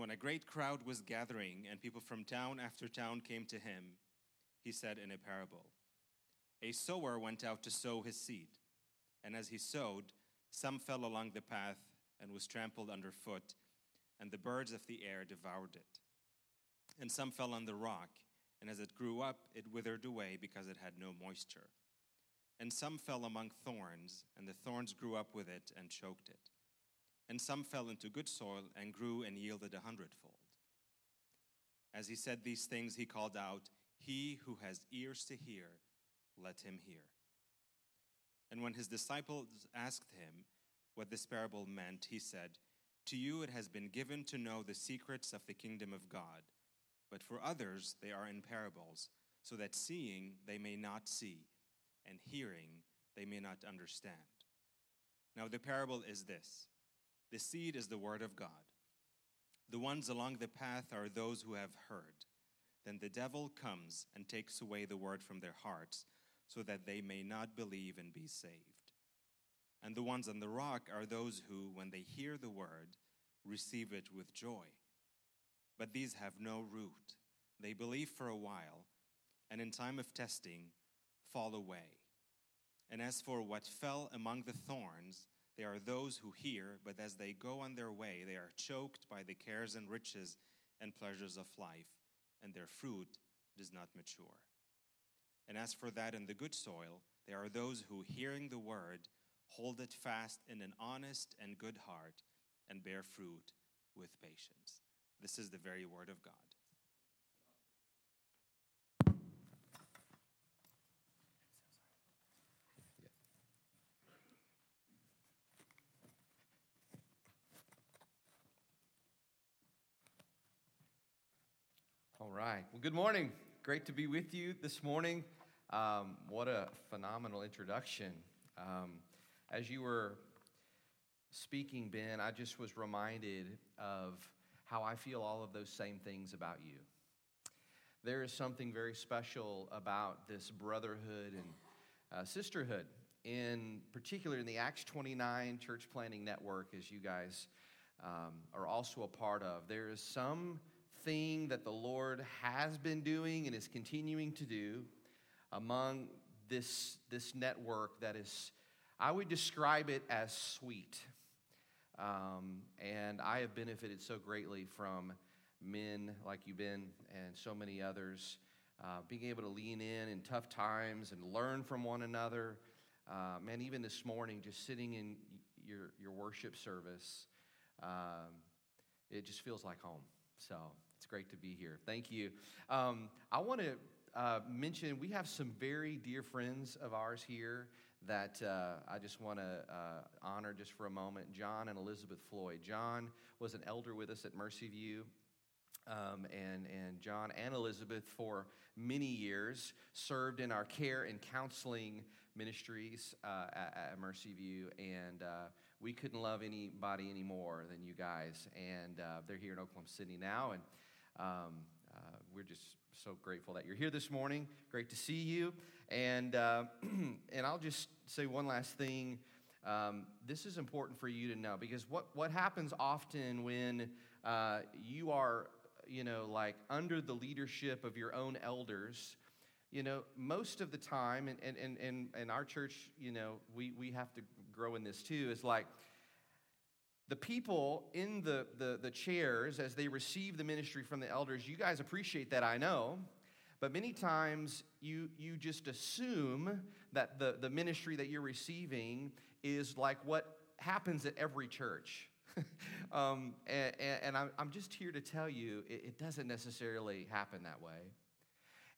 when a great crowd was gathering and people from town after town came to him, he said in a parable A sower went out to sow his seed, and as he sowed, some fell along the path and was trampled underfoot, and the birds of the air devoured it. And some fell on the rock, and as it grew up, it withered away because it had no moisture. And some fell among thorns, and the thorns grew up with it and choked it. And some fell into good soil and grew and yielded a hundredfold. As he said these things, he called out, He who has ears to hear, let him hear. And when his disciples asked him what this parable meant, he said, To you it has been given to know the secrets of the kingdom of God, but for others they are in parables, so that seeing they may not see and hearing they may not understand. Now, the parable is this the seed is the word of God. The ones along the path are those who have heard. Then the devil comes and takes away the word from their hearts, so that they may not believe and be saved. And the ones on the rock are those who, when they hear the word, receive it with joy. But these have no root. They believe for a while, and in time of testing, fall away. And as for what fell among the thorns, they are those who hear, but as they go on their way, they are choked by the cares and riches and pleasures of life, and their fruit does not mature. And as for that in the good soil, they are those who, hearing the word, hold it fast in an honest and good heart, and bear fruit with patience. This is the very word of God. All right. Well, good morning. Great to be with you this morning. Um, what a phenomenal introduction. Um, as you were speaking, Ben, I just was reminded of how I feel all of those same things about you. There is something very special about this brotherhood and uh, sisterhood, in particular in the Acts 29 church planting network, as you guys um, are also a part of. There is some thing that the Lord has been doing and is continuing to do among this, this network that is, I would describe it as sweet. Um, and I have benefited so greatly from men like you, Ben, and so many others, uh, being able to lean in in tough times and learn from one another. Uh, man, even this morning, just sitting in your, your worship service, um, it just feels like home. So it's great to be here. Thank you. Um, I want to uh, mention we have some very dear friends of ours here that uh, I just want to uh, honor just for a moment John and Elizabeth Floyd. John was an elder with us at Mercy View um, and, and John and Elizabeth for many years served in our care and counseling ministries uh, at, at, Mercy View, and uh, we couldn't love anybody any more than you guys. And uh, they're here in Oklahoma City now, and um, uh, we're just so grateful that you're here this morning. Great to see you, and uh, and I'll just say one last thing. Um, this is important for you to know because what, what happens often when uh, you are you know, like under the leadership of your own elders, you know, most of the time, and, and, and, and our church, you know, we, we have to grow in this too, is like the people in the, the, the chairs as they receive the ministry from the elders, you guys appreciate that, I know. But many times you, you just assume that the, the ministry that you're receiving is like what happens at every church. um, and, and I'm just here to tell you it, it doesn't necessarily happen that way.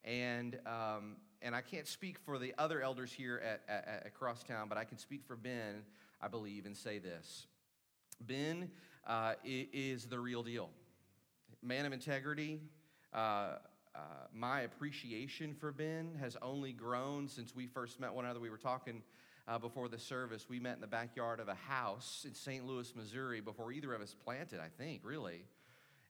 And, um, and I can't speak for the other elders here at, at, at Crosstown, but I can speak for Ben, I believe, and say this Ben uh, is the real deal. Man of integrity. Uh, uh, my appreciation for Ben has only grown since we first met one another. We were talking uh, before the service. We met in the backyard of a house in St. Louis, Missouri, before either of us planted, I think, really.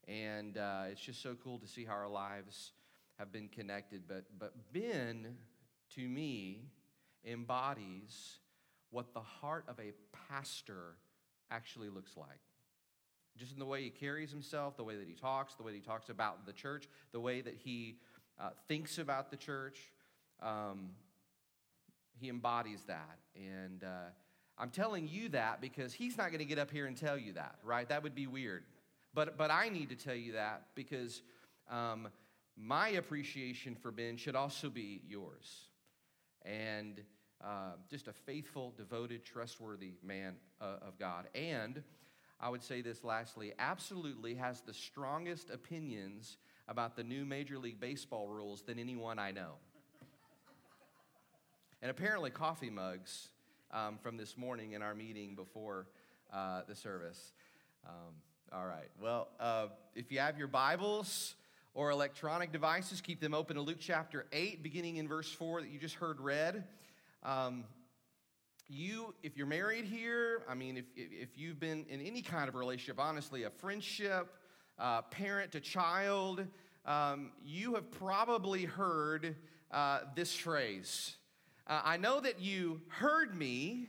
And uh, it's just so cool to see how our lives have been connected. But, but Ben, to me, embodies what the heart of a pastor actually looks like. just in the way he carries himself, the way that he talks, the way that he talks about the church, the way that he uh, thinks about the church. Um, he embodies that. And uh, I'm telling you that because he's not going to get up here and tell you that, right? That would be weird. But, but I need to tell you that because um, my appreciation for Ben should also be yours. And uh, just a faithful, devoted, trustworthy man uh, of God. And I would say this lastly absolutely has the strongest opinions about the new Major League Baseball rules than anyone I know. and apparently, coffee mugs um, from this morning in our meeting before uh, the service. Um, all right. Well, uh, if you have your Bibles or electronic devices, keep them open to Luke chapter 8, beginning in verse 4 that you just heard read. Um, you, if you're married here, I mean, if, if you've been in any kind of relationship, honestly, a friendship, uh, parent to child, um, you have probably heard uh, this phrase. Uh, I know that you heard me,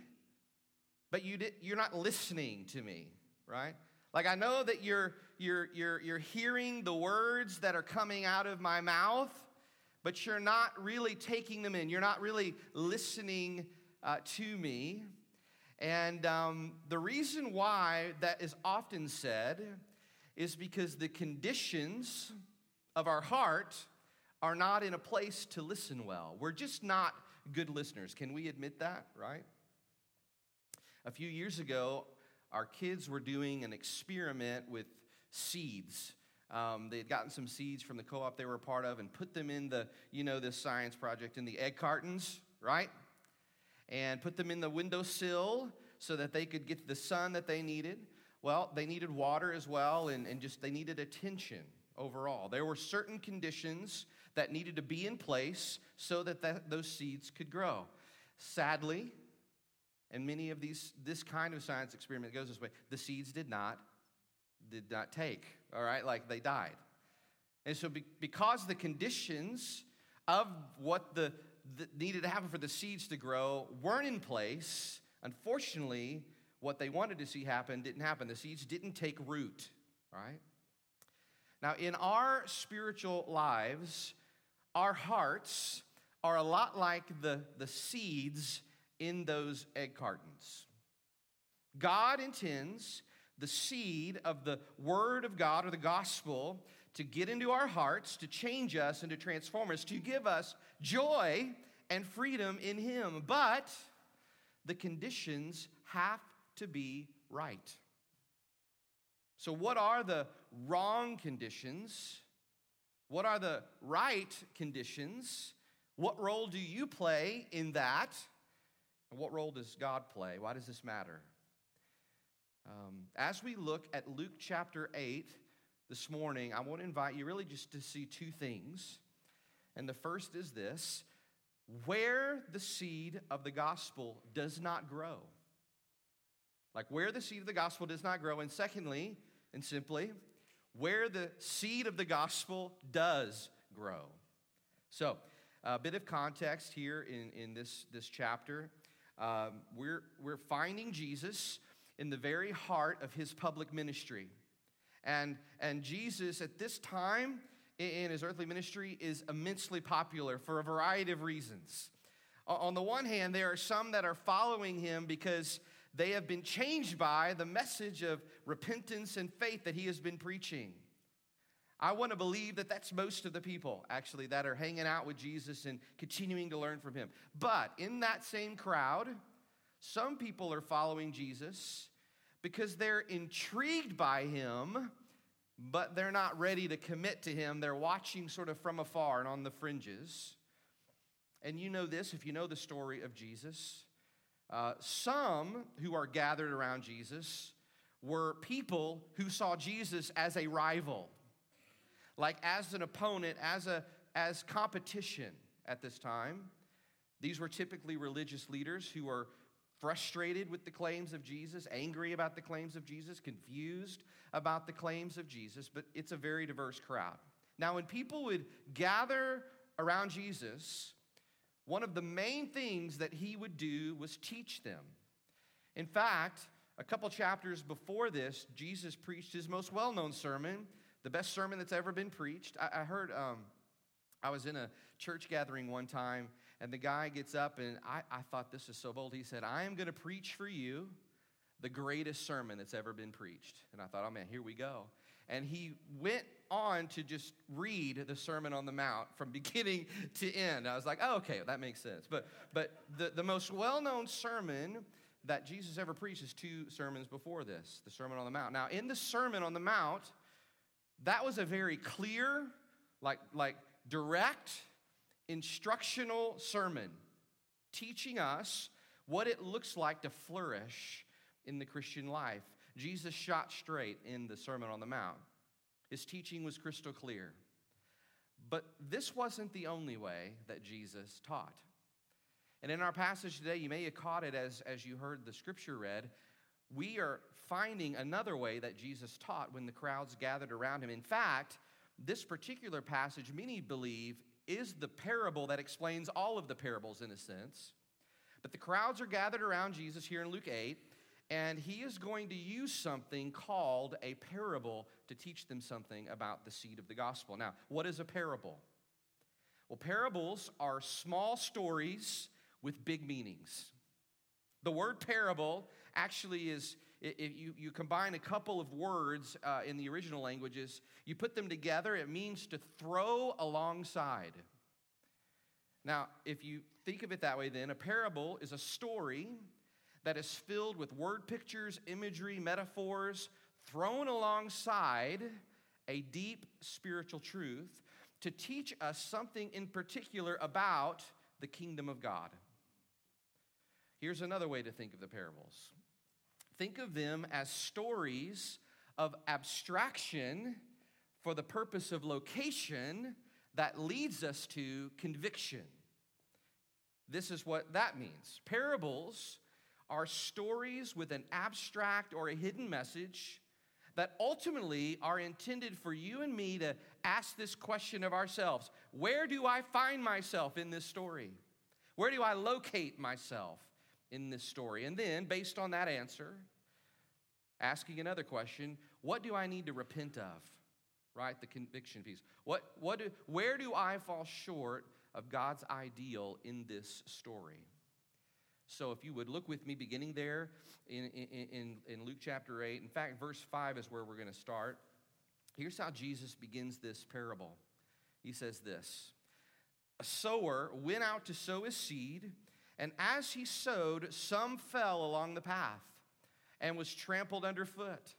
but you did, you're not listening to me, right? Like I know that you're you're you're you're hearing the words that are coming out of my mouth, but you're not really taking them in. You're not really listening uh, to me. And um, the reason why that is often said is because the conditions of our heart are not in a place to listen well. We're just not good listeners. Can we admit that, right? A few years ago, our kids were doing an experiment with seeds. Um, they had gotten some seeds from the co-op they were a part of and put them in the, you know, this science project in the egg cartons, right? And put them in the windowsill so that they could get the sun that they needed. Well, they needed water as well, and, and just they needed attention overall. There were certain conditions that needed to be in place so that, that those seeds could grow. Sadly, and many of these, this kind of science experiment goes this way. The seeds did not, did not take, all right? Like they died. And so be, because the conditions of what the, the needed to happen for the seeds to grow weren't in place, unfortunately, what they wanted to see happen didn't happen. The seeds didn't take root, right? Now, in our spiritual lives, our hearts are a lot like the, the seeds in those egg cartons. God intends the seed of the Word of God or the gospel to get into our hearts, to change us and to transform us, to give us joy and freedom in Him. But the conditions have to be right. So, what are the wrong conditions? What are the right conditions? What role do you play in that? And what role does God play? Why does this matter? Um, as we look at Luke chapter 8 this morning, I want to invite you really just to see two things. And the first is this where the seed of the gospel does not grow. Like where the seed of the gospel does not grow. And secondly, and simply, where the seed of the gospel does grow. So, a bit of context here in, in this, this chapter. Um, we're, we're finding Jesus in the very heart of his public ministry. And, and Jesus, at this time in his earthly ministry, is immensely popular for a variety of reasons. On the one hand, there are some that are following him because they have been changed by the message of repentance and faith that he has been preaching. I want to believe that that's most of the people, actually, that are hanging out with Jesus and continuing to learn from him. But in that same crowd, some people are following Jesus because they're intrigued by him, but they're not ready to commit to him. They're watching sort of from afar and on the fringes. And you know this if you know the story of Jesus. Uh, some who are gathered around Jesus were people who saw Jesus as a rival like as an opponent, as, a, as competition at this time. These were typically religious leaders who were frustrated with the claims of Jesus, angry about the claims of Jesus, confused about the claims of Jesus, but it's a very diverse crowd. Now, when people would gather around Jesus, one of the main things that he would do was teach them. In fact, A couple chapters before this, Jesus preached his most well known sermon, the best sermon that's ever been preached. I, heard, um, I was in a church gathering one time, and the guy gets up, and I, I thought this is so bold. He said, I am going to preach for you the greatest sermon that's ever been preached. And I thought, oh man, here we go. And he went on to just read the Sermon on the Mount from beginning to end. I was like, oh, okay, that makes sense. But, but the, the most well known sermon that Jesus ever preached is two sermons before this the Sermon on the Mount. Now, in the Sermon on the Mount, that was a very clear, like, like direct, instructional sermon teaching us what it looks like to flourish in the Christian life. Jesus shot straight in the Sermon on the Mount. His teaching was crystal clear. But this wasn't the only way that Jesus taught. And in our passage today, you may have caught it as, as you heard the scripture read. We are finding another way that Jesus taught when the crowds gathered around him. In fact, this particular passage, many believe, is the parable that explains all of the parables in a sense. But the crowds are gathered around Jesus here in Luke 8, and he is going to use something called a parable to teach them something about the seed of the gospel. Now, what is a parable? Well, parables are small stories with big meanings. The word parable actually is, if you, you combine a couple of words uh, in the original languages, you put them together, it means to throw alongside. Now, if you think of it that way, then a parable is a story that is filled with word pictures, imagery, metaphors, thrown alongside a deep spiritual truth to teach us something in particular about the kingdom of God. Here's another way to think of the parables think of them as stories of abstraction for the purpose of location that leads us to conviction. This is what that means. Parables are stories with an abstract or a hidden message that ultimately are intended for you and me to ask this question of ourselves Where do I find myself in this story? Where do I locate myself? In this story. And then, based on that answer, asking another question what do I need to repent of? Right? The conviction piece. What, what do, where do I fall short of God's ideal in this story? So, if you would look with me, beginning there in, in, in Luke chapter 8. In fact, verse 5 is where we're going to start. Here's how Jesus begins this parable. He says this A sower went out to sow his seed. And as he sowed, some fell along the path and was trampled underfoot,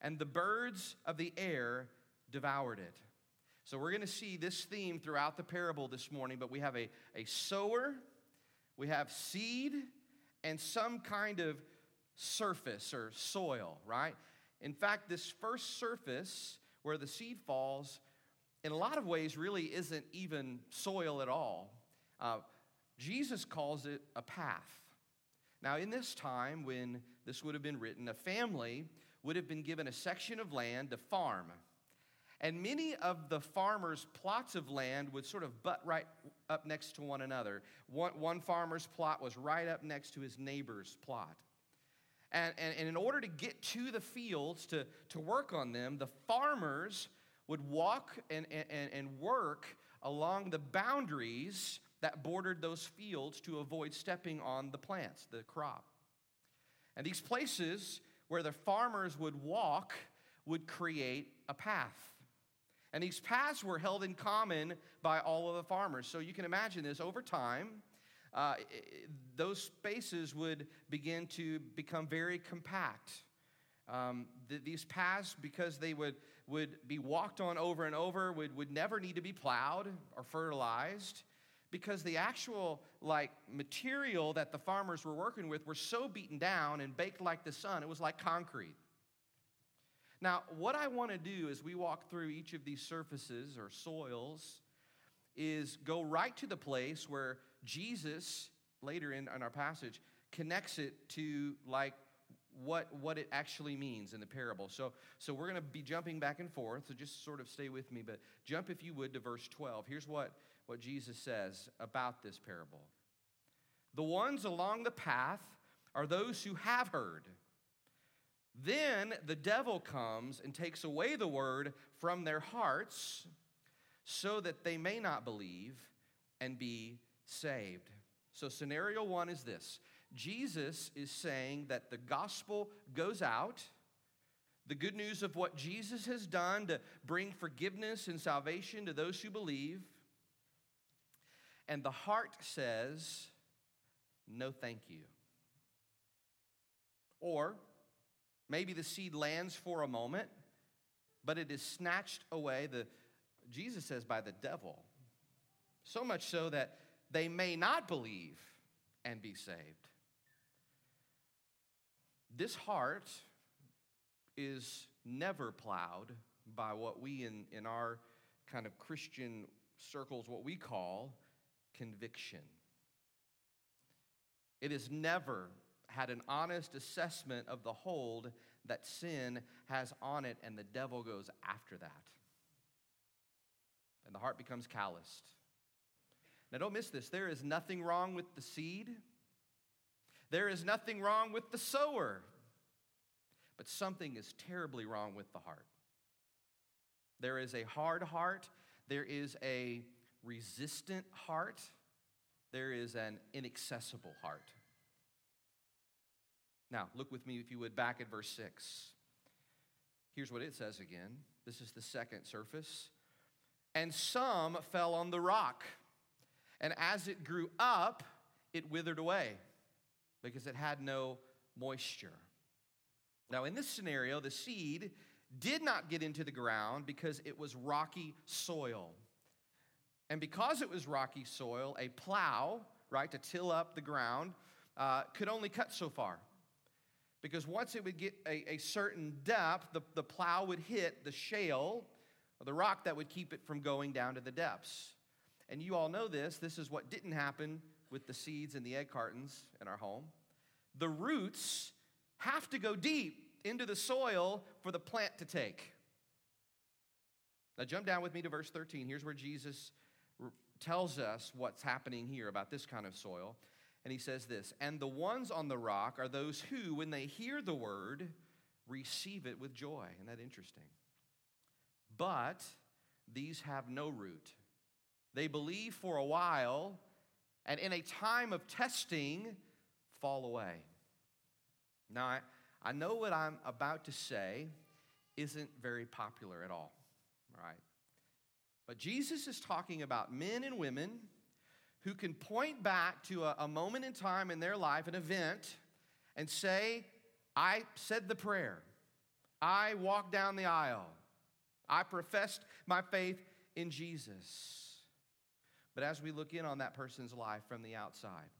and the birds of the air devoured it. So we're going to see this theme throughout the parable this morning, but we have a, a sower, we have seed, and some kind of surface or soil, right? In fact, this first surface where the seed falls, in a lot of ways, really isn't even soil at all. Uh, Jesus calls it a path. Now, in this time when this would have been written, a family would have been given a section of land to farm. And many of the farmers' plots of land would sort of butt right up next to one another. One, one farmer's plot was right up next to his neighbor's plot. And, and, and in order to get to the fields to, to work on them, the farmers would walk and, and, and work along the boundaries that bordered those fields to avoid stepping on the plants, the crop. And these places where the farmers would walk would create a path. And these paths were held in common by all of the farmers. So you can imagine this over time, uh, those spaces would begin to become very compact. Um, th- these paths, because they would, would be walked on over and over, would, would never need to be plowed or fertilized because the actual like material that the farmers were working with were so beaten down and baked like the sun it was like concrete now what i want to do as we walk through each of these surfaces or soils is go right to the place where jesus later in, in our passage connects it to like what, what it actually means in the parable. So, so we're going to be jumping back and forth, so just sort of stay with me, but jump, if you would, to verse 12. Here's what what Jesus says about this parable. The ones along the path are those who have heard. Then the devil comes and takes away the word from their hearts so that they may not believe and be saved. So, scenario one is this Jesus is saying that the gospel goes out, the good news of what Jesus has done to bring forgiveness and salvation to those who believe, and the heart says, No, thank you. Or maybe the seed lands for a moment, but it is snatched away, the, Jesus says, by the devil. So much so that they may not believe and be saved. This heart is never plowed by what we in, in our kind of Christian circles, what we call conviction. It has never had an honest assessment of the hold that sin has on it, and the devil goes after that. And the heart becomes calloused. Now, don't miss this. There is nothing wrong with the seed, there is nothing wrong with the sower, but something is terribly wrong with the heart. There is a hard heart, there is a resistant heart, there is an inaccessible heart. Now, look with me, if you would, back at verse 6. Here's what it says again. This is the second surface. And some fell on the rock. And as it grew up, it withered away because it had no moisture. Now, in this scenario, the seed did not get into the ground because it was rocky soil. And because it was rocky soil, a plow, right, to till up the ground, uh, could only cut so far. Because once it would get a, a certain depth, the, the plow would hit the shale or the rock that would keep it from going down to the depths. And you all know this. This is what didn't happen with the seeds and the egg cartons in our home. The roots have to go deep into the soil for the plant to take. Now, jump down with me to verse 13. Here's where Jesus tells us what's happening here about this kind of soil. And he says this And the ones on the rock are those who, when they hear the word, receive it with joy. Isn't that interesting? But these have no root. They believe for a while, and in a time of testing, fall away. Now, I, I know what I'm about to say isn't very popular at all, right? But Jesus is talking about men and women who can point back to a, a moment in time in their life, an event, and say, I said the prayer. I walked down the aisle. I professed my faith in Jesus. But as we look in on that person's life from the outside,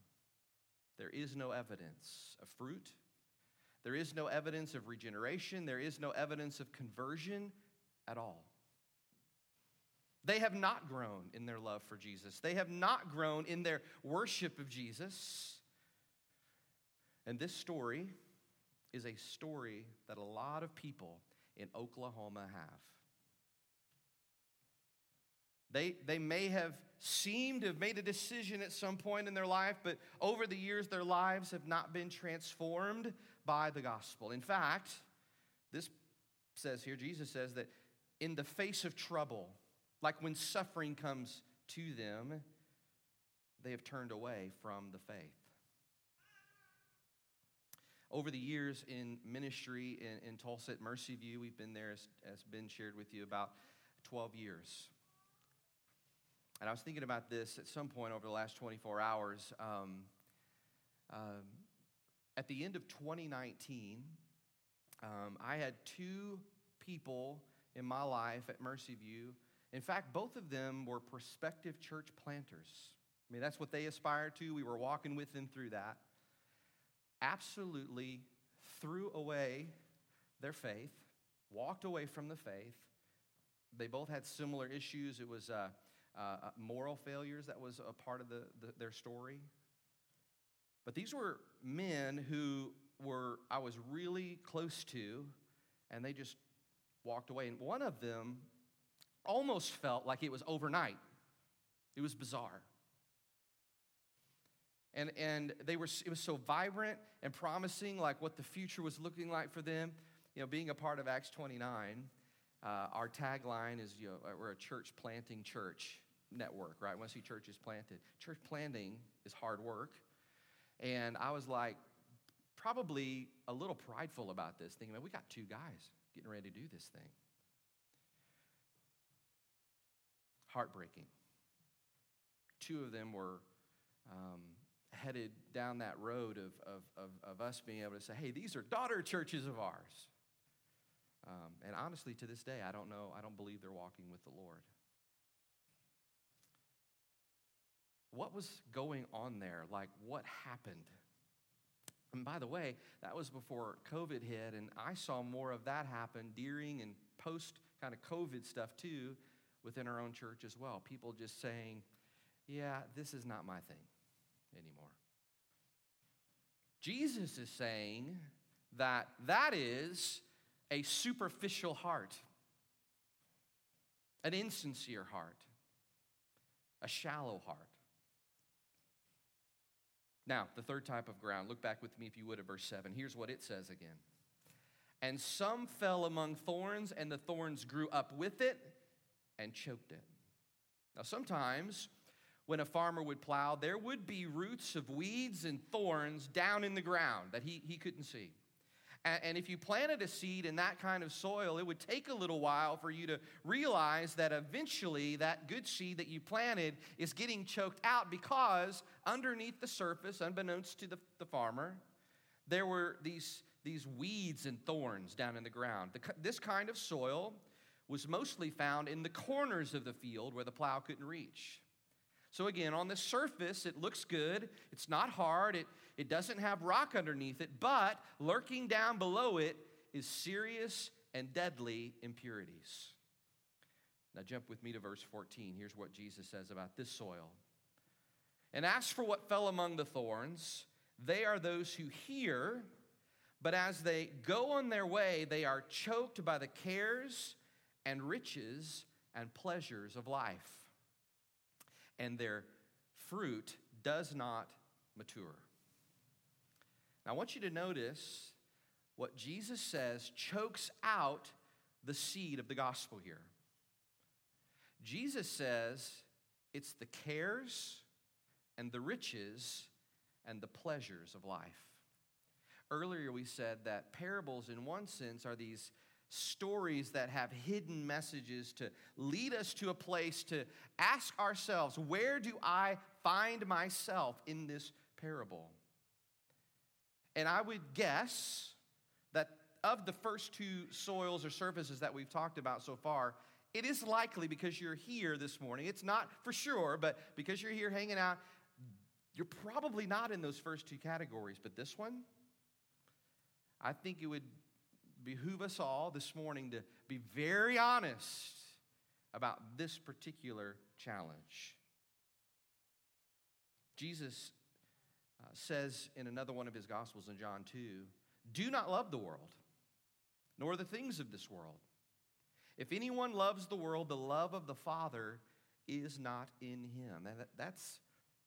there is no evidence of fruit. There is no evidence of regeneration. There is no evidence of conversion at all. They have not grown in their love for Jesus. They have not grown in their worship of Jesus. And this story is a story that a lot of people in Oklahoma have. They, they may have seemed to have made a decision at some point in their life, but over the years, their lives have not been transformed by the gospel. In fact, this says here, Jesus says that in the face of trouble, like when suffering comes to them, they have turned away from the faith. Over the years in ministry in, in Tulsa at Mercy View, we've been there, as, as Ben shared with you, about 12 years. And I was thinking about this at some point over the last 24 hours. Um, um, at the end of 2019, um, I had two people in my life at Mercy View in fact, both of them were prospective church planters. I mean, that's what they aspired to. We were walking with them through that. Absolutely threw away their faith, walked away from the faith. They both had similar issues. It was uh, uh, moral failures that was a part of the, the, their story. But these were men who were I was really close to, and they just walked away. And one of them almost felt like it was overnight. It was bizarre. And, and they were, it was so vibrant and promising, like what the future was looking like for them. You know, being a part of Acts 29, uh, our tagline is, you know, we're a church planting church network, right? Once see churches planted. Church planting is hard work. And I was like, probably a little prideful about this, thinking, man, we got two guys getting ready to do this thing. Heartbreaking. Two of them were um, headed down that road of, of, of, of, us being able to say, hey, these are daughter churches of ours. Um, and honestly, to this day, I don't know, I don't believe they're walking with the Lord. What was going on there? Like, what happened? And by the way, that was before COVID hit, and I saw more of that happen during and post kind of COVID stuff too within our own church as well. People just saying, yeah, this is not my thing anymore. Jesus is saying that that is a superficial heart, an insincere heart, a shallow heart. Now, the third type of ground, look back with me if you would at verse 7. Here's what it says again. And some fell among thorns, and the thorns grew up with it and choked it. Now, sometimes when a farmer would plow, there would be roots of weeds and thorns down in the ground that he, he couldn't see. And if you planted a seed in that kind of soil, it would take a little while for you to realize that eventually that good seed that you planted is getting choked out because underneath the surface, unbeknownst to the, the farmer, there were these, these weeds and thorns down in the ground. The, this kind of soil was mostly found in the corners of the field where the plow couldn't reach. So, again, on the surface, it looks good. It's not hard. It, it doesn't have rock underneath it, but lurking down below it is serious and deadly impurities. Now, jump with me to verse 14. Here's what Jesus says about this soil. And as for what fell among the thorns, they are those who hear, but as they go on their way, they are choked by the cares and riches and pleasures of life and their fruit does not mature. Now, I want you to notice what Jesus says chokes out the seed of the gospel here. Jesus says it's the cares and the riches and the pleasures of life. Earlier, we said that parables, in one sense, are these stories that have hidden messages to lead us to a place to ask ourselves, where do I find myself in this parable? And I would guess that of the first two soils or surfaces that we've talked about so far, it is likely because you're here this morning. It's not for sure, but because you're here hanging out, you're probably not in those first two categories. But this one, I think it would behoove us all this morning to be very honest about this particular challenge. Jesus uh, says in another one of his Gospels in John 2 Do not love the world, nor the things of this world. If anyone loves the world, the love of the Father is not in him. And that's,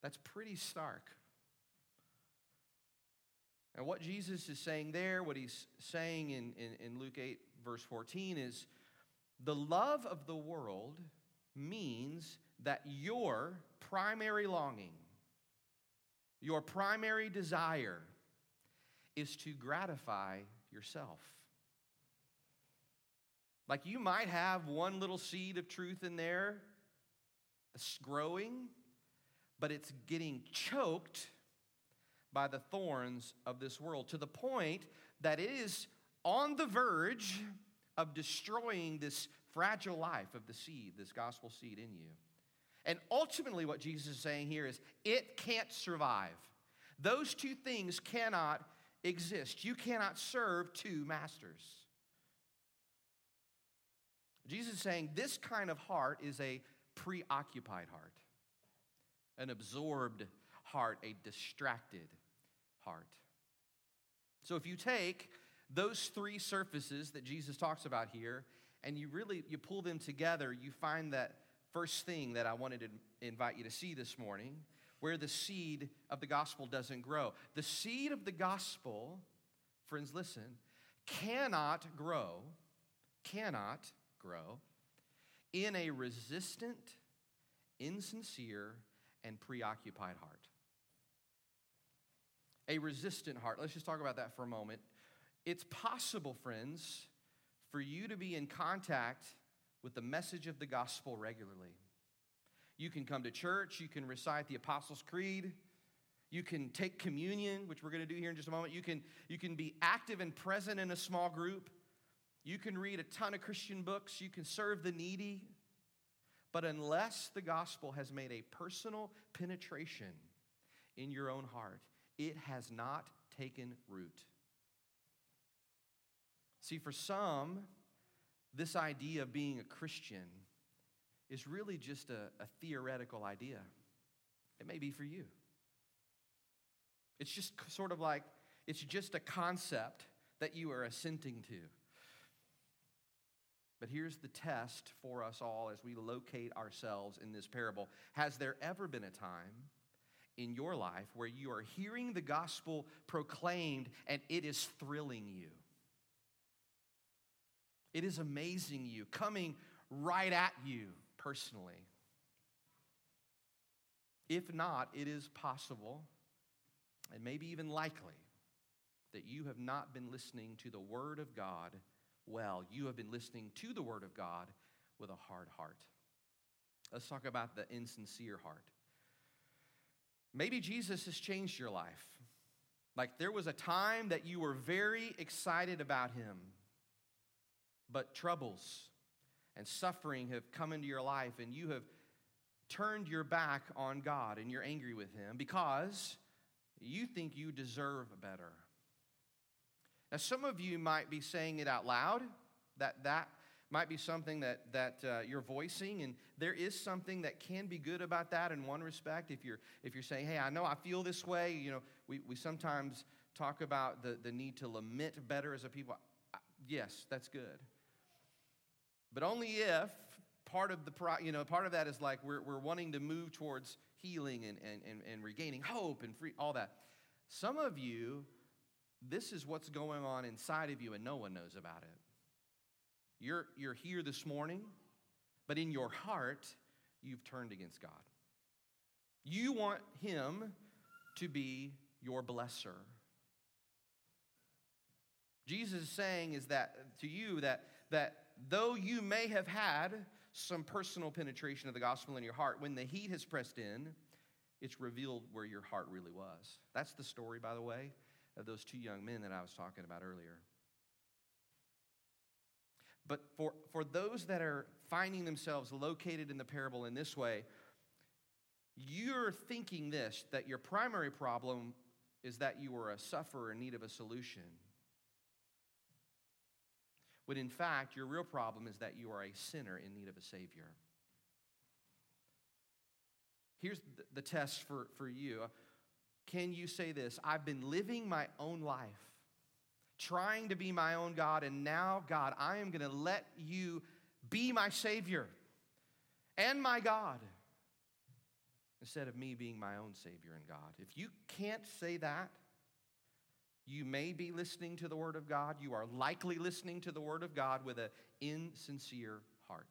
that's pretty stark. And what Jesus is saying there, what he's saying in, in, in, Luke 8, verse 14, is the love of the world means that your primary longing, your primary desire, is to gratify yourself. Like you might have one little seed of truth in there that's growing, but it's getting choked by the thorns of this world to the point that it is on the verge of destroying this fragile life of the seed, this gospel seed in you. And ultimately, what Jesus is saying here is it can't survive. Those two things cannot exist. You cannot serve two masters. Jesus is saying this kind of heart is a preoccupied heart, an absorbed heart, a distracted heart. So if you take those three surfaces that Jesus talks about here and you really you pull them together, you find that first thing that I wanted to invite you to see this morning where the seed of the gospel doesn't grow. The seed of the gospel, friends, listen, cannot grow, cannot grow in a resistant, insincere, and preoccupied heart. A resistant heart. Let's just talk about that for a moment. It's possible, friends, for you to be in contact with the message of the gospel regularly. You can come to church, you can recite the Apostles' Creed, you can take communion, which we're going to do here in just a moment. You can, you can be active and present in a small group. You can read a ton of Christian books. You can serve the needy. But unless the gospel has made a personal penetration in your own heart, it has not taken root. See, for some, this idea of being a Christian is really just a, a theoretical idea. It may be for you. It's just sort of like, it's just a concept that you are assenting to. But here's the test for us all as we locate ourselves in this parable. Has there ever been a time in your life where you are hearing the gospel proclaimed and it is thrilling you? It is amazing you, coming right at you personally. If not, it is possible and maybe even likely that you have not been listening to the Word of God well. You have been listening to the Word of God with a hard heart. Let's talk about the insincere heart. Maybe Jesus has changed your life. Like there was a time that you were very excited about Him, but troubles and suffering have come into your life and you have turned your back on God and you're angry with Him because you think you deserve better. Now, some of you might be saying it out loud, that that might be something that, that uh, you're voicing, and there is something that can be good about that in one respect. If you're, if you're saying, hey, I know I feel this way, you know, we, we sometimes talk about the, the need to lament better as a people. Yes, that's good. But only if part of the pro, you know part of that is like we're, we're wanting to move towards healing and, and, and, and regaining hope and free all that some of you this is what's going on inside of you and no one knows about it you're, you're here this morning but in your heart you've turned against god you want him to be your blesser jesus is saying is that to you that that though you may have had some personal penetration of the gospel in your heart, when the heat has pressed in, it's revealed where your heart really was. That's the story, by the way, of those two young men that I was talking about earlier. But for, for those that are finding themselves located in the parable in this way, you're thinking this that your primary problem is that you are a sufferer in need of a solution when in fact, your real problem is that you are a sinner in need of a Savior. Here's the test for, for you. Can you say this? I've been living my own life, trying to be my own God, and now, God, I am going to let you be my Savior and my God instead of me being my own Savior and God. If you can't say that, you may be listening to the Word of God. You are likely listening to the Word of God with an insincere heart.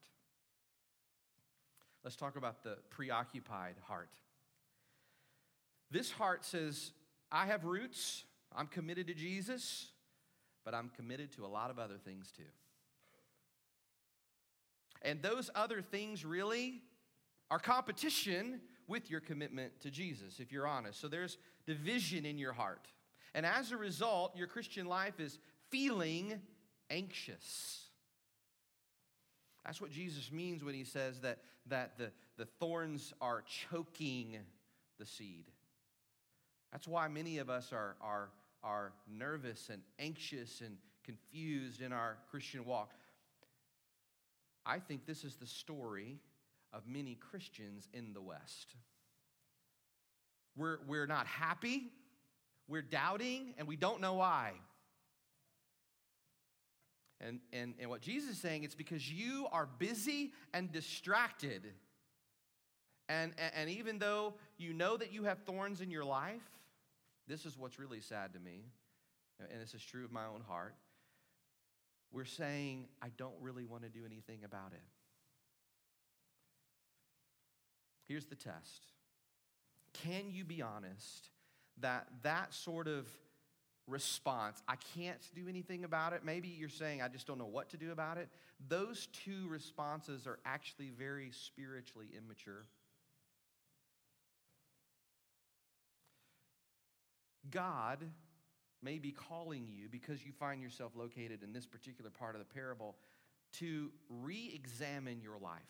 Let's talk about the preoccupied heart. This heart says, I have roots, I'm committed to Jesus, but I'm committed to a lot of other things too. And those other things really are competition with your commitment to Jesus, if you're honest. So there's division in your heart. And as a result, your Christian life is feeling anxious. That's what Jesus means when he says that, that the, the thorns are choking the seed. That's why many of us are, are, are nervous and anxious and confused in our Christian walk. I think this is the story of many Christians in the West. We're, we're not happy we're doubting and we don't know why. And, and, and what Jesus is saying, it's because you are busy and distracted And, and even though you know that you have thorns in your life, this is what's really sad to me, and this is true of my own heart. We're saying, I don't really want to do anything about it. Here's the test Can you be honest that that sort of response, I can't do anything about it, maybe you're saying, I just don't know what to do about it, those two responses are actually very spiritually immature. God may be calling you because you find yourself located in this particular part of the parable to re examine your life.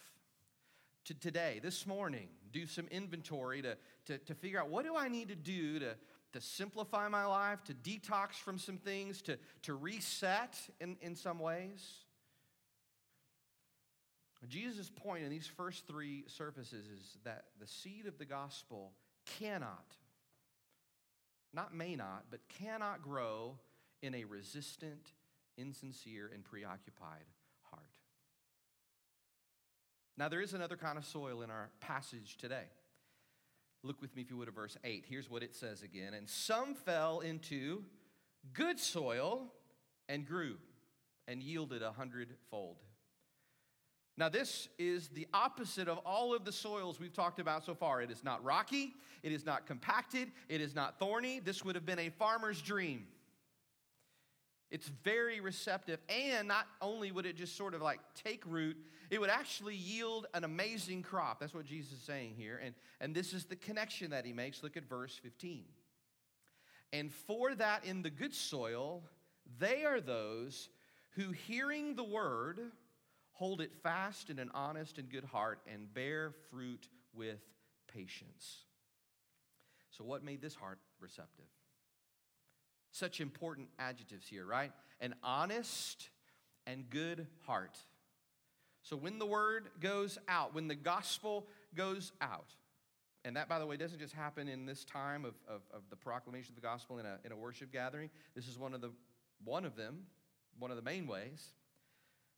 To today, this morning, do some inventory to, to, to figure out what do I need to do to, to simplify my life, to detox from some things, to, to reset in, in some ways. Jesus' point in these first three surfaces is that the seed of the gospel cannot not may not, but cannot grow in a resistant, insincere, and preoccupied heart. Now, there is another kind of soil in our passage today. Look with me, if you would, at verse 8. Here's what it says again. And some fell into good soil and grew and yielded a hundredfold. Now, this is the opposite of all of the soils we've talked about so far. It is not rocky, it is not compacted, it is not thorny. This would have been a farmer's dream. It's very receptive, and not only would it just sort of like take root, it would actually yield an amazing crop. That's what Jesus is saying here. And, and this is the connection that he makes. Look at verse 15. And for that in the good soil, they are those who, hearing the word, Hold it fast in an honest and good heart and bear fruit with patience. So, what made this heart receptive? Such important adjectives here, right? An honest and good heart. So, when the word goes out, when the gospel goes out, and that, by the way, doesn't just happen in this time of, of, of the proclamation of the gospel in a, in a worship gathering. This is one of, the, one of them, one of the main ways.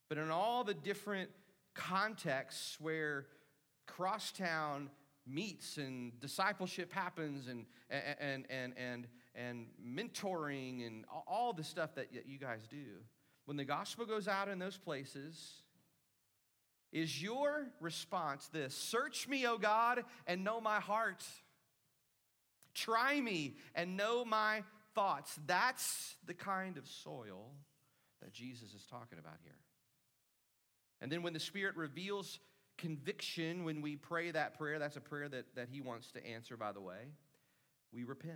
But in all the different contexts where crosstown meets and discipleship happens and, and, and, and, and mentoring and all the stuff that you guys do, when the gospel goes out in those places, is your response this Search me, O God, and know my heart. Try me and know my thoughts. That's the kind of soil that Jesus is talking about here. And then when the Spirit reveals conviction, when we pray that prayer, that's a prayer that, that He wants to answer, by the way, we repent.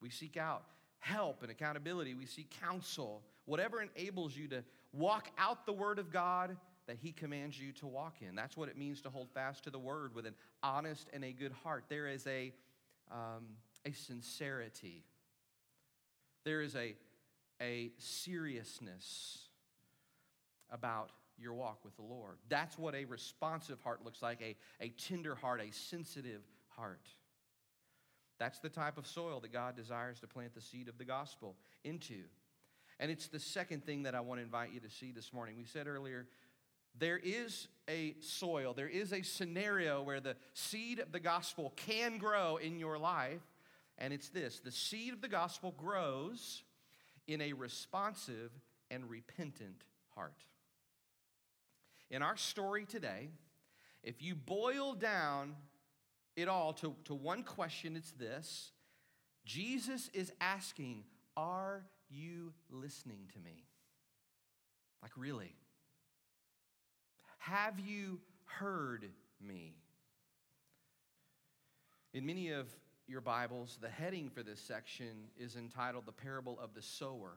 We seek out help and accountability. We seek counsel, whatever enables you to walk out the Word of God that He commands you to walk in. That's what it means to hold fast to the Word with an honest and a good heart. There is a, um, a sincerity, there is a, a seriousness about your walk with the Lord. That's what a responsive heart looks like a, a tender heart, a sensitive heart. That's the type of soil that God desires to plant the seed of the gospel into. And it's the second thing that I want to invite you to see this morning. We said earlier, there is a soil, there is a scenario where the seed of the gospel can grow in your life. And it's this the seed of the gospel grows in a responsive and repentant heart. In our story today, if you boil down it all to, to one question, it's this Jesus is asking, Are you listening to me? Like, really? Have you heard me? In many of your Bibles, the heading for this section is entitled The Parable of the Sower.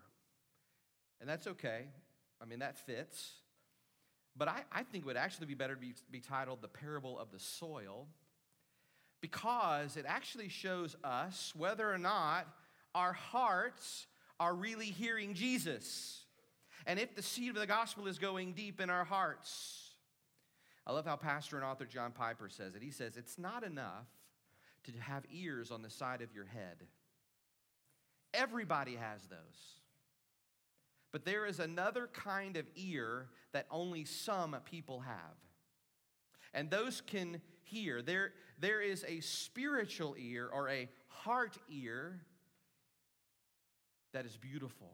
And that's okay. I mean, that fits. But I, I think it would actually be better to be, be titled The Parable of the Soil because it actually shows us whether or not our hearts are really hearing Jesus. And if the seed of the gospel is going deep in our hearts. I love how pastor and author John Piper says it. He says, It's not enough to have ears on the side of your head. Everybody has those. But there is another kind of ear that only some people have. and those can hear. There, there is a spiritual ear or a heart ear that is beautiful.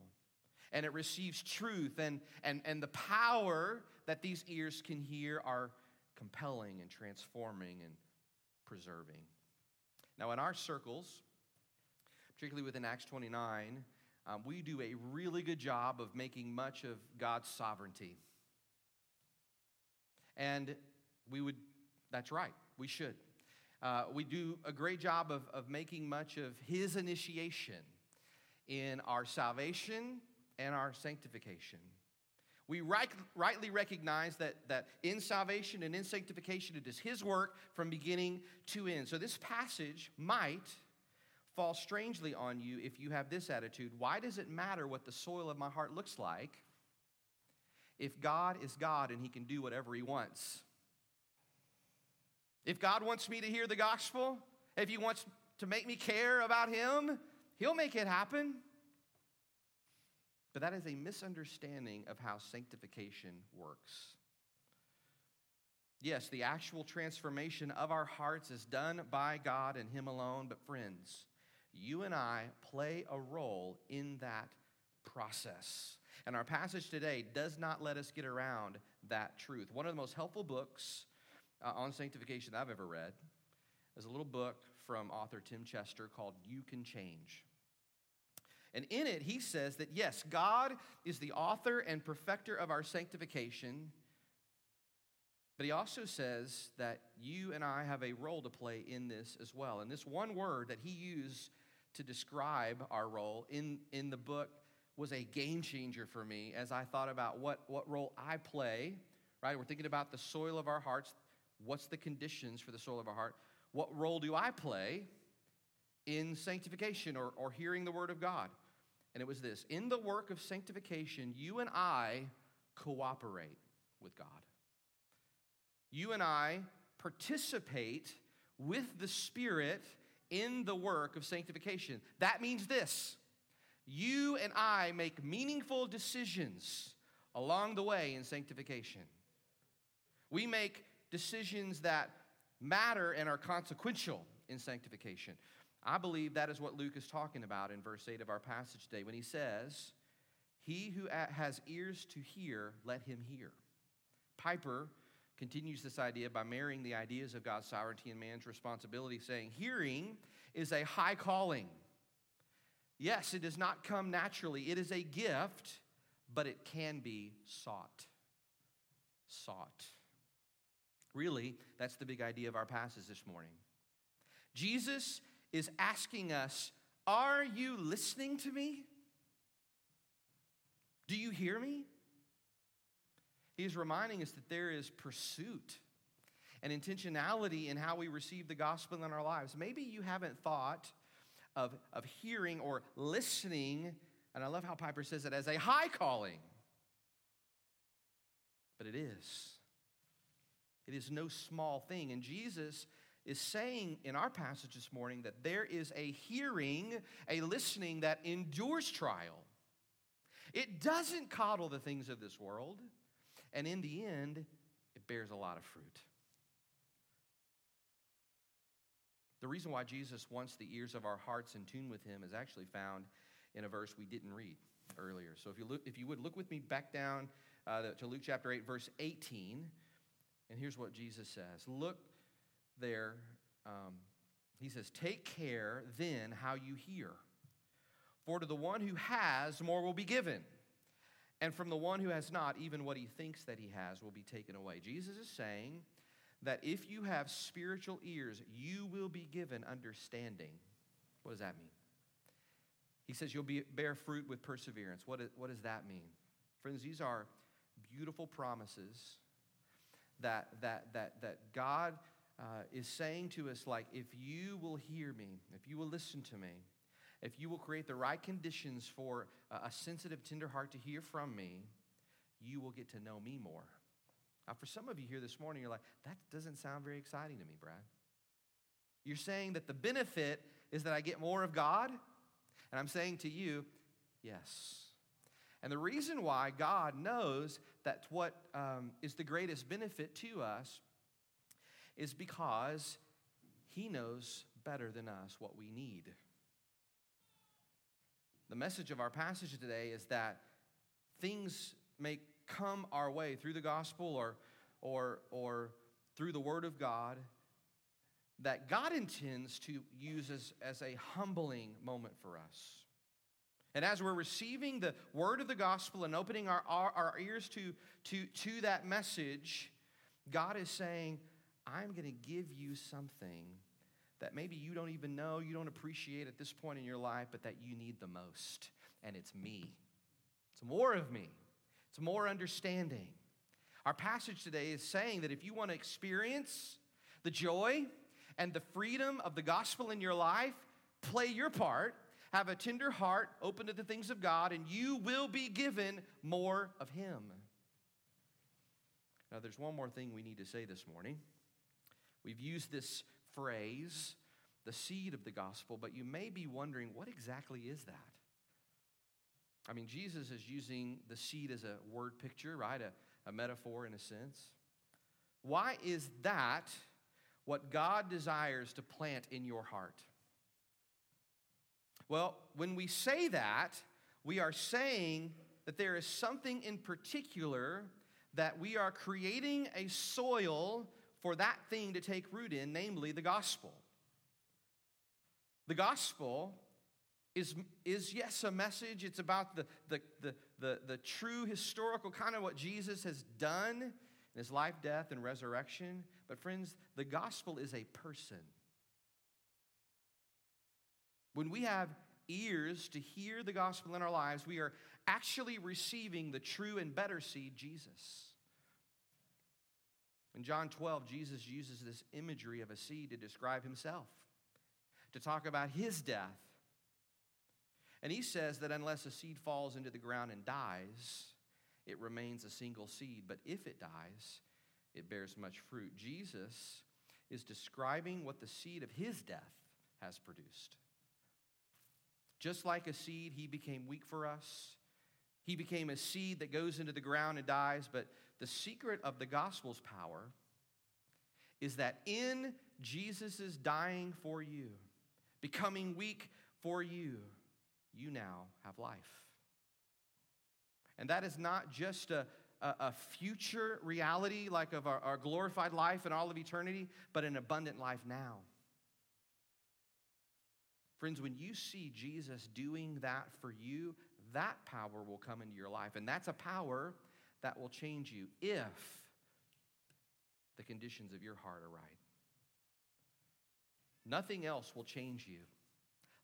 And it receives truth, and, and, and the power that these ears can hear are compelling and transforming and preserving. Now, in our circles, particularly within Acts 29, um, we do a really good job of making much of God's sovereignty. And we would, that's right, we should. Uh, we do a great job of, of making much of His initiation in our salvation and our sanctification. We right, rightly recognize that, that in salvation and in sanctification, it is His work from beginning to end. So, this passage might fall strangely on you if you have this attitude Why does it matter what the soil of my heart looks like if God is God and He can do whatever He wants? If God wants me to hear the gospel, if He wants to make me care about Him, He'll make it happen. But that is a misunderstanding of how sanctification works. Yes, the actual transformation of our hearts is done by God and Him alone, but friends, you and I play a role in that process. And our passage today does not let us get around that truth. One of the most helpful books uh, on sanctification I've ever read is a little book from author Tim Chester called You Can Change. And in it, he says that yes, God is the author and perfecter of our sanctification, but he also says that you and I have a role to play in this as well. And this one word that he used to describe our role in, in the book was a game changer for me as I thought about what, what role I play, right? We're thinking about the soil of our hearts. What's the conditions for the soil of our heart? What role do I play in sanctification or, or hearing the word of God? And it was this In the work of sanctification, you and I cooperate with God. You and I participate with the Spirit in the work of sanctification. That means this you and I make meaningful decisions along the way in sanctification. We make decisions that matter and are consequential in sanctification. I believe that is what Luke is talking about in verse 8 of our passage today when he says, He who has ears to hear, let him hear. Piper continues this idea by marrying the ideas of God's sovereignty and man's responsibility, saying, Hearing is a high calling. Yes, it does not come naturally, it is a gift, but it can be sought. Sought. Really, that's the big idea of our passage this morning. Jesus is asking us Are you listening to me? Do you hear me? He's reminding us that there is pursuit and intentionality in how we receive the gospel in our lives. Maybe you haven't thought of, of hearing or listening, and I love how Piper says it, as a high calling. But it is. It is no small thing. And Jesus is saying in our passage this morning that there is a hearing, a listening that endures trial. It doesn't coddle the things of this world, and in the end, it bears a lot of fruit. The reason why Jesus wants the ears of our hearts in tune with him is actually found in a verse we didn't read earlier. So if you, look, if you would look with me back down uh, to Luke chapter 8, verse 18, and here's what Jesus says Look there, um, he says, Take care then how you hear. For to the one who has, more will be given. And from the one who has not, even what he thinks that he has will be taken away. Jesus is saying that if you have spiritual ears, you will be given understanding. What does that mean? He says you'll be, bear fruit with perseverance. What, what does that mean? Friends, these are beautiful promises that, that, that, that God uh, is saying to us, like, if you will hear me, if you will listen to me, if you will create the right conditions for a sensitive, tender heart to hear from me, you will get to know me more. Now, for some of you here this morning, you're like, that doesn't sound very exciting to me, Brad. You're saying that the benefit is that I get more of God? And I'm saying to you, yes. And the reason why God knows that what um, is the greatest benefit to us is because he knows better than us what we need. The message of our passage today is that things may come our way through the gospel or, or, or through the word of God that God intends to use as, as a humbling moment for us. And as we're receiving the word of the gospel and opening our, our, our ears to, to, to that message, God is saying, I'm going to give you something that maybe you don't even know, you don't appreciate at this point in your life, but that you need the most. And it's me. It's more of me, it's more understanding. Our passage today is saying that if you want to experience the joy and the freedom of the gospel in your life, play your part, have a tender heart, open to the things of God, and you will be given more of Him. Now, there's one more thing we need to say this morning. We've used this phrase, the seed of the gospel, but you may be wondering what exactly is that? I mean, Jesus is using the seed as a word picture, right? A, a metaphor in a sense. Why is that what God desires to plant in your heart? Well, when we say that, we are saying that there is something in particular that we are creating a soil for that thing to take root in, namely the gospel. The gospel is, is yes, a message. It's about the, the, the, the, the true historical kind of what Jesus has done in his life, death, and resurrection. But, friends, the gospel is a person. When we have ears to hear the gospel in our lives, we are actually receiving the true and better seed, Jesus. In John 12, Jesus uses this imagery of a seed to describe himself, to talk about his death. And he says that unless a seed falls into the ground and dies, it remains a single seed. But if it dies, it bears much fruit. Jesus is describing what the seed of his death has produced. Just like a seed, he became weak for us. He became a seed that goes into the ground and dies, but the secret of the gospel's power is that in Jesus' dying for you, becoming weak for you, you now have life. And that is not just a, a, a future reality like of our, our glorified life and all of eternity, but an abundant life now. Friends, when you see Jesus doing that for you, that power will come into your life. And that's a power that will change you if the conditions of your heart are right. Nothing else will change you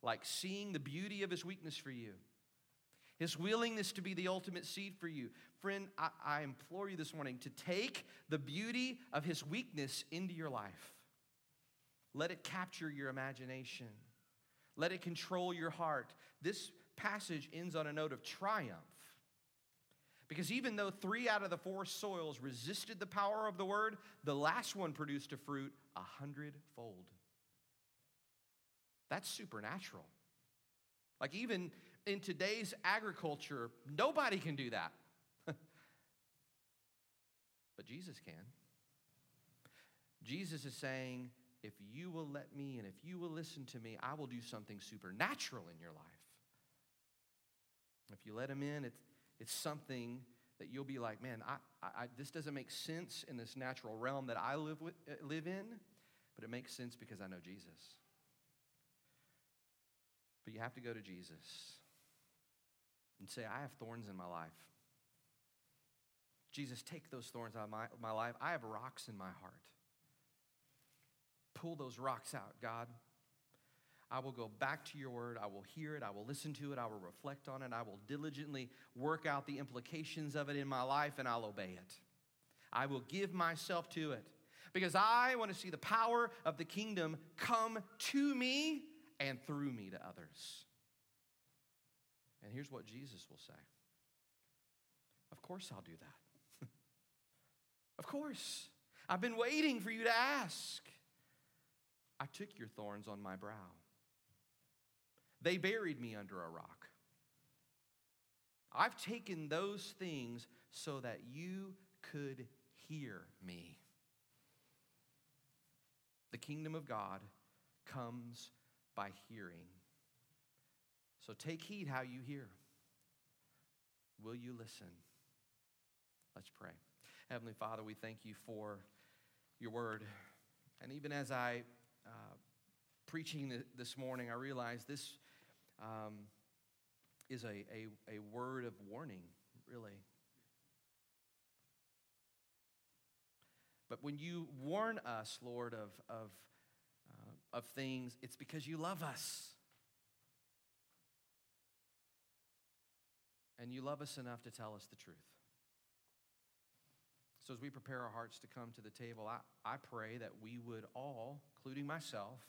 like seeing the beauty of his weakness for you, his willingness to be the ultimate seed for you. Friend, I, I implore you this morning to take the beauty of his weakness into your life. Let it capture your imagination. Let it control your heart. This passage ends on a note of triumph. Because even though three out of the four soils resisted the power of the word, the last one produced a fruit a hundredfold. That's supernatural. Like, even in today's agriculture, nobody can do that. but Jesus can. Jesus is saying, if you will let me and if you will listen to me, I will do something supernatural in your life. If you let him in, it's, it's something that you'll be like, man, I, I, this doesn't make sense in this natural realm that I live, with, uh, live in, but it makes sense because I know Jesus. But you have to go to Jesus and say, I have thorns in my life. Jesus, take those thorns out of my, my life. I have rocks in my heart. Pull those rocks out, God. I will go back to your word. I will hear it. I will listen to it. I will reflect on it. I will diligently work out the implications of it in my life and I'll obey it. I will give myself to it because I want to see the power of the kingdom come to me and through me to others. And here's what Jesus will say Of course, I'll do that. of course. I've been waiting for you to ask. I took your thorns on my brow. They buried me under a rock. I've taken those things so that you could hear me. The kingdom of God comes by hearing. So take heed how you hear. Will you listen? Let's pray. Heavenly Father, we thank you for your word. And even as I uh, preaching this morning, I realize this um, is a, a, a word of warning, really. But when you warn us, Lord, of, of, uh, of things, it's because you love us. And you love us enough to tell us the truth. So, as we prepare our hearts to come to the table, I, I pray that we would all, including myself,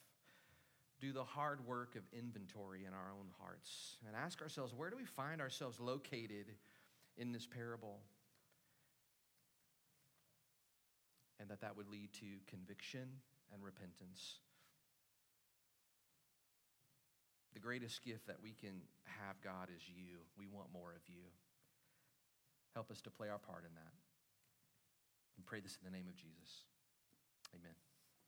do the hard work of inventory in our own hearts and ask ourselves where do we find ourselves located in this parable? And that that would lead to conviction and repentance. The greatest gift that we can have, God, is you. We want more of you. Help us to play our part in that. And pray this in the name of Jesus.